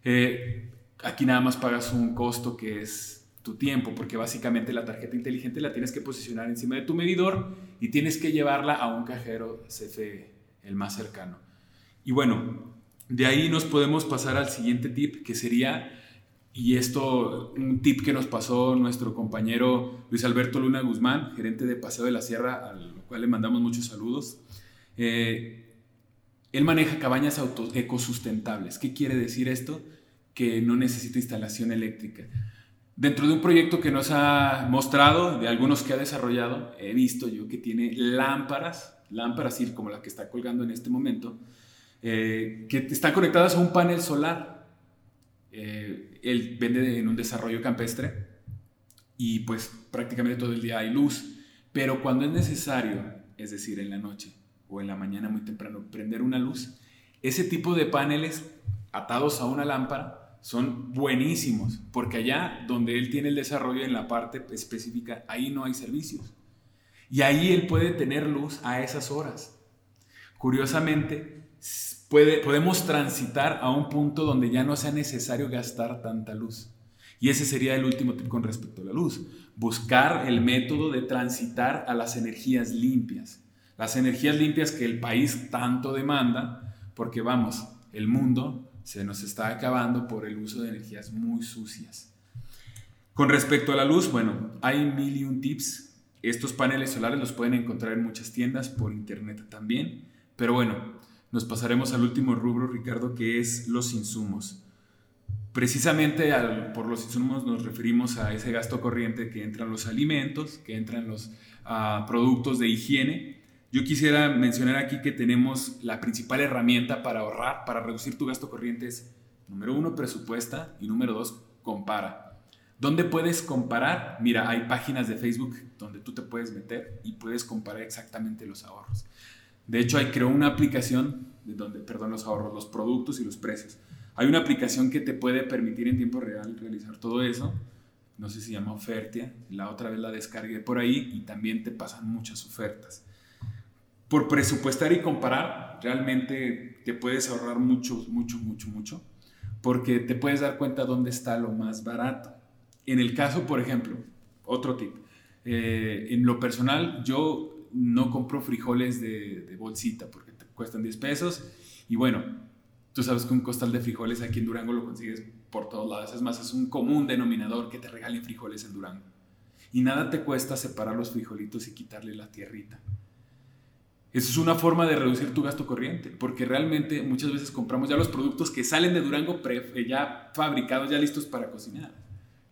Eh, aquí nada más pagas un costo que es tu tiempo, porque básicamente la tarjeta inteligente la tienes que posicionar encima de tu medidor y tienes que llevarla a un cajero CFE el más cercano. Y bueno, de ahí nos podemos pasar al siguiente tip, que sería, y esto, un tip que nos pasó nuestro compañero Luis Alberto Luna Guzmán, gerente de Paseo de la Sierra, al cual le mandamos muchos saludos. Eh, él maneja cabañas auto ecosustentables. ¿Qué quiere decir esto? Que no necesita instalación eléctrica. Dentro de un proyecto que nos ha mostrado, de algunos que ha desarrollado, he visto yo que tiene lámparas lámparas, como la que está colgando en este momento, eh, que están conectadas a un panel solar. Eh, él vende en un desarrollo campestre y pues prácticamente todo el día hay luz, pero cuando es necesario, es decir, en la noche o en la mañana muy temprano, prender una luz, ese tipo de paneles atados a una lámpara son buenísimos, porque allá donde él tiene el desarrollo en la parte específica, ahí no hay servicios. Y ahí él puede tener luz a esas horas. Curiosamente, puede, podemos transitar a un punto donde ya no sea necesario gastar tanta luz. Y ese sería el último tip con respecto a la luz. Buscar el método de transitar a las energías limpias. Las energías limpias que el país tanto demanda, porque vamos, el mundo se nos está acabando por el uso de energías muy sucias. Con respecto a la luz, bueno, hay mil y un tips estos paneles solares los pueden encontrar en muchas tiendas, por internet también. Pero bueno, nos pasaremos al último rubro, Ricardo, que es los insumos. Precisamente por los insumos nos referimos a ese gasto corriente que entran los alimentos, que entran los ah, productos de higiene. Yo quisiera mencionar aquí que tenemos la principal herramienta para ahorrar, para reducir tu gasto corriente es, número uno, presupuesta y número dos, compara. ¿Dónde puedes comparar? Mira, hay páginas de Facebook donde tú te puedes meter y puedes comparar exactamente los ahorros. De hecho, hay creó una aplicación de donde, perdón, los ahorros, los productos y los precios. Hay una aplicación que te puede permitir en tiempo real realizar todo eso. No sé si se llama Ofertia. La otra vez la descargué por ahí y también te pasan muchas ofertas. Por presupuestar y comparar, realmente te puedes ahorrar mucho, mucho, mucho, mucho, porque te puedes dar cuenta dónde está lo más barato. En el caso, por ejemplo, otro tip. Eh, en lo personal, yo no compro frijoles de, bolsita porque te cuestan 10 pesos. Y bueno, tú sabes que un costal de frijoles aquí en Durango lo consigues por todos lados. Es más, es un común denominador que te regalen frijoles en Durango. Y nada te cuesta separar los frijolitos y quitarle la tierrita. Eso es una forma de reducir tu gasto corriente, porque realmente muchas veces compramos ya los productos que salen de Durango ya fabricados, ya listos para cocinar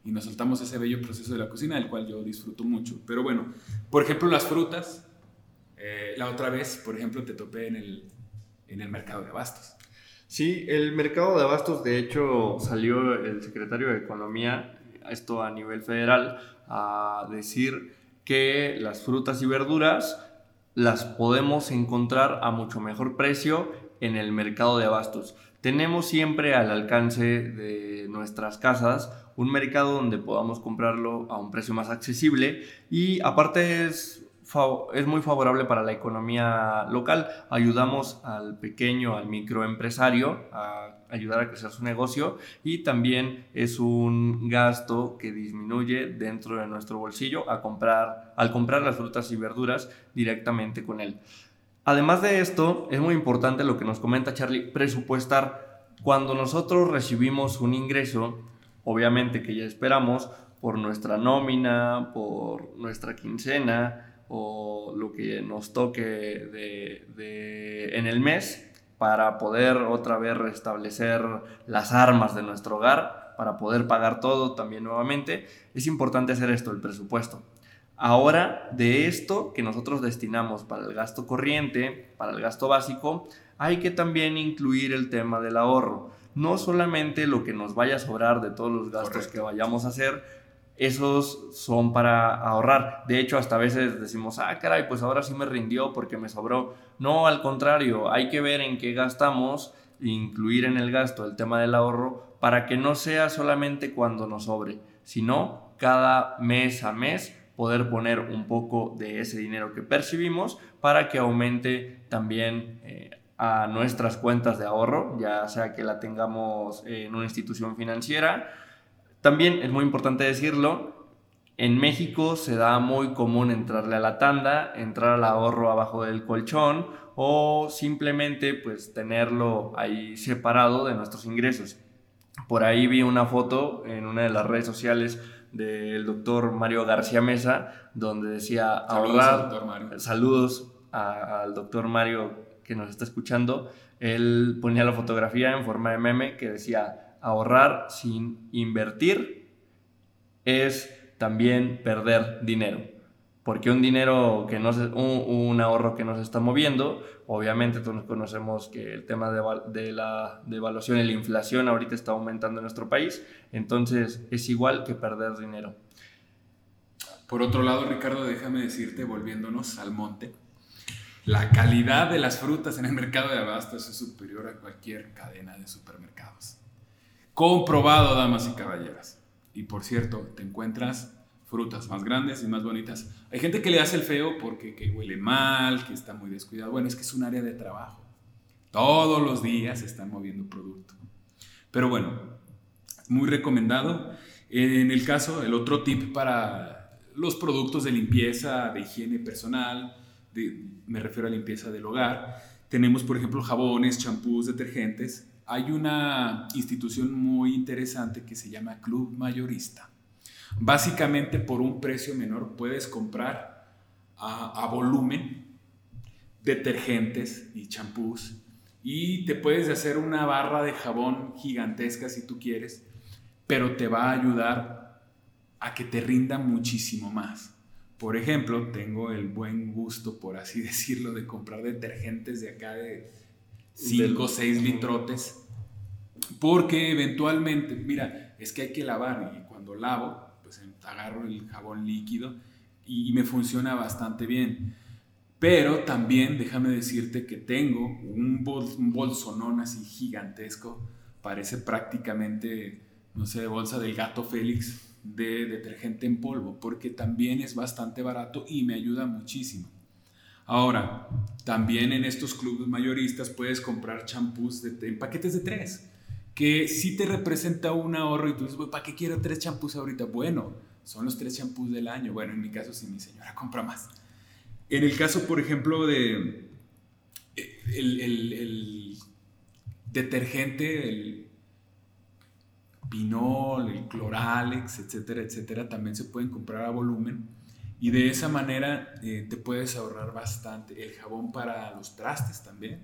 y nos saltamos ese bello proceso de la cocina, del cual yo disfruto mucho. Pero bueno, por ejemplo, las frutas. Eh, la otra vez, por ejemplo, te topé en el, en el mercado de abastos. Sí, el mercado de abastos, de hecho, salió el secretario de Economía, esto a nivel federal, a decir que las frutas y verduras las podemos encontrar a mucho mejor precio en el mercado de abastos. Tenemos siempre al alcance de nuestras casas un mercado donde podamos comprarlo a un precio más accesible y aparte es, es muy favorable para la economía local. Ayudamos al pequeño, al microempresario a ayudar a crecer su negocio y también es un gasto que disminuye dentro de nuestro bolsillo a comprar, al comprar las frutas y verduras directamente con él. Además de esto, es muy importante lo que nos comenta Charlie, presupuestar. Cuando nosotros recibimos un ingreso, obviamente que ya esperamos por nuestra nómina, por nuestra quincena o lo que nos toque de, en el mes para poder otra vez restablecer las armas de nuestro hogar, para poder pagar todo también nuevamente, es importante hacer esto, el presupuesto. Ahora, de esto que nosotros destinamos para el gasto corriente, para el gasto básico, hay que también incluir el tema del ahorro no solamente lo que nos vaya a sobrar de todos los gastos que vayamos a hacer, esos son para ahorrar. De hecho, hasta a veces decimos, ah, caray, pues ahora sí me rindió porque me sobró. No, al contrario, hay que ver en qué gastamos, incluir en el gasto el tema del ahorro para que no sea solamente cuando nos sobre, sino cada mes a mes poder poner un poco de ese dinero que percibimos para que aumente también eh, a nuestras cuentas de ahorro, ya sea que la tengamos en una institución financiera. También es muy importante decirlo, en México se da muy común entrarle a la tanda, entrar al ahorro abajo del colchón o simplemente pues tenerlo ahí separado de nuestros ingresos. Por ahí vi una foto en una de las redes sociales del doctor Mario García Mesa, donde decía ahorrar. Saludos, al doctor Mario que nos está escuchando. Él ponía la fotografía en forma de meme que decía ahorrar sin invertir es también perder dinero. Porque un dinero que no se, un, ahorro que no se está moviendo, obviamente todos conocemos que el tema de, de la devaluación y la inflación ahorita está aumentando en nuestro país, entonces es igual que perder dinero. Por otro lado, Ricardo, déjame decirte, volviéndonos al monte, la calidad de las frutas en el mercado de abastos es superior a cualquier cadena de supermercados. Comprobado, damas y caballeras. Y por cierto, te encuentras frutas más grandes y más bonitas. Hay gente que le hace el feo porque que huele mal, que está muy descuidado. Bueno, es que es un área de trabajo. Todos los días están moviendo producto. Pero bueno, muy recomendado. En el caso, el otro tip para los productos de limpieza, de higiene personal, me refiero a limpieza del hogar, tenemos por ejemplo jabones, champús, detergentes. Hay una institución muy interesante que se llama Club Mayorista. Básicamente por un precio menor puedes comprar a, volumen detergentes y champús y te puedes hacer una barra de jabón gigantesca si tú quieres, pero te va a ayudar a que te rinda muchísimo más. Por ejemplo, tengo el buen gusto, por así [LAUGHS] decirlo, de comprar detergentes de acá de 5 o 6 litrotes, porque eventualmente, mira, es que hay que lavar y cuando lavo, pues agarro el jabón líquido y, me funciona bastante bien. Pero también déjame decirte que tengo un, un bolsonón así gigantesco, parece prácticamente, no sé, bolsa del gato Félix de detergente en polvo, porque también es bastante barato y me ayuda muchísimo. Ahora, también en estos clubes mayoristas puedes comprar champús en paquetes de tres que sí te representa un ahorro y tú dices, ¿para qué quiero tres champús ahorita? Bueno, son los tres champús del año. Bueno, en mi caso, si mi señora compra más. En el caso, por ejemplo, de eh, el, detergente, el pinol, el cloralex, etcétera, etcétera, también se pueden comprar a volumen. Y de esa manera eh, te puedes ahorrar bastante. El jabón para los trastes también.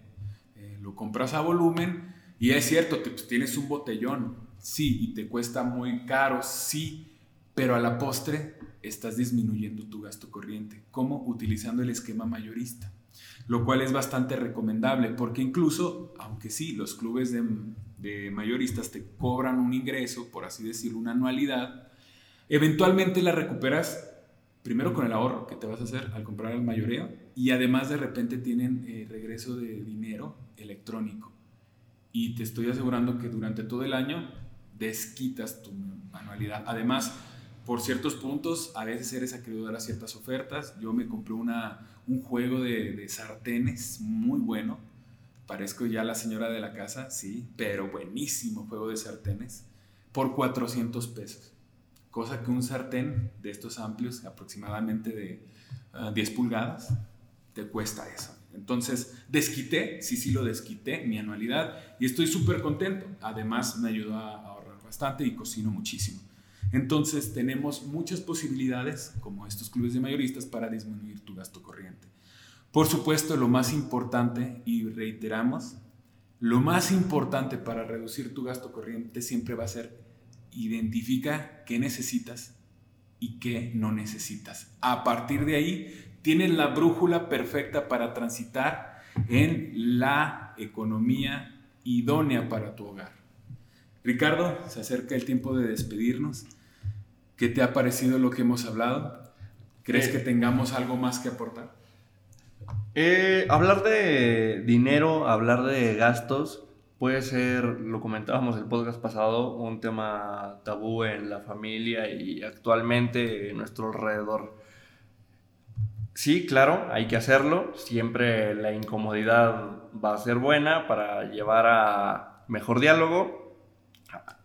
Eh, lo compras a volumen y es cierto, pues, tienes un botellón, sí, y te cuesta muy caro, sí, pero a la postre estás disminuyendo tu gasto corriente. ¿Cómo? Utilizando el esquema mayorista, lo cual es bastante recomendable porque incluso, aunque sí, los clubes de, de mayoristas te cobran un ingreso, por así decirlo, una anualidad, eventualmente la recuperas primero con el ahorro que te vas a hacer al comprar el mayoreo y además de repente tienen eh, regreso de dinero electrónico y te estoy asegurando que durante todo el año desquitas tu anualidad. Además, por ciertos puntos, a veces eres acreedor a ciertas ofertas. Yo me compré una, un juego de, sartenes muy bueno. Parezco ya la señora de la casa, sí, pero buenísimo juego de sartenes por 400 pesos. Cosa que un sartén de estos amplios, aproximadamente de 10 ah, pulgadas, te cuesta eso. Entonces, desquité, sí, sí lo desquité, mi anualidad, y estoy súper contento. Además, me ayudó a ahorrar bastante y cocino muchísimo. Entonces, tenemos muchas posibilidades, como estos clubes de mayoristas, para disminuir tu gasto corriente. Por supuesto, lo más importante, y reiteramos, lo más importante para reducir tu gasto corriente siempre va a ser identifica qué necesitas y qué no necesitas. A partir de ahí, tienes la brújula perfecta para transitar en la economía idónea para tu hogar. Ricardo, se acerca el tiempo de despedirnos. ¿Qué te ha parecido lo que hemos hablado? ¿Crees Eh. que tengamos algo más que aportar? Eh, hablar de dinero, hablar de gastos, puede ser, lo comentábamos el podcast pasado, un tema tabú en la familia y actualmente en nuestro alrededor. Sí, claro, hay que hacerlo. Siempre la incomodidad va a ser buena para llevar a mejor diálogo.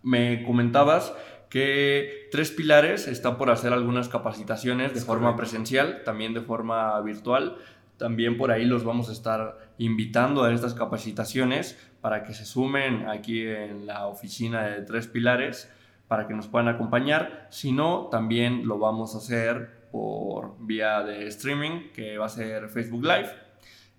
Me comentabas que Tres Pilares está por hacer algunas capacitaciones de Es forma correcto. presencial, también de forma virtual. También por ahí los vamos a estar invitando a estas capacitaciones para que se sumen aquí en la oficina de Tres Pilares para que nos puedan acompañar. Si no, también lo vamos a hacer por vía de streaming, que va a ser Facebook Live.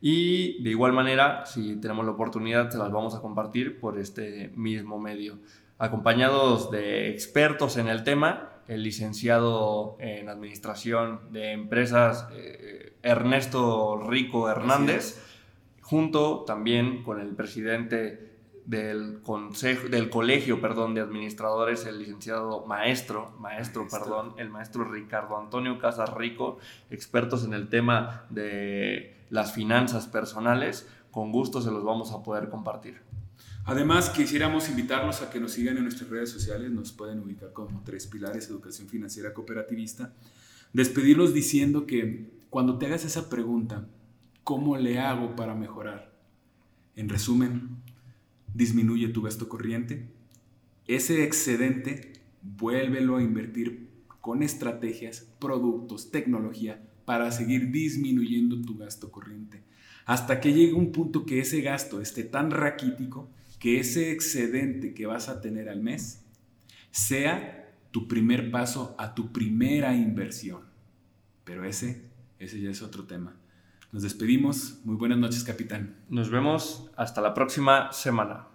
Y de igual manera, si tenemos la oportunidad, se las vamos a compartir por este mismo medio. Acompañados de expertos en el tema, el licenciado en Administración de Empresas eh, Ernesto Rico Hernández, junto también con el presidente del consejo del colegio perdón de administradores el licenciado maestro maestro, Maestro. perdón el maestro Ricardo Antonio Casas Rico expertos en el tema de las finanzas personales con gusto se los vamos a poder compartir Además, quisiéramos invitarlos a que nos sigan en nuestras redes sociales. Nos pueden ubicar como Tres Pilares Educación Financiera Cooperativista. Despedirlos diciendo que cuando te hagas esa pregunta, ¿cómo le hago para mejorar? En resumen, disminuye tu gasto corriente. Ese excedente, vuélvelo a invertir con estrategias, productos, tecnología para seguir disminuyendo tu gasto corriente. Hasta que llegue un punto que ese gasto esté tan raquítico que ese excedente que vas a tener al mes sea tu primer paso a tu primera inversión. Pero ese, ese ya es otro tema. Nos despedimos. Muy buenas noches, capitán. nos vemos hasta la próxima semana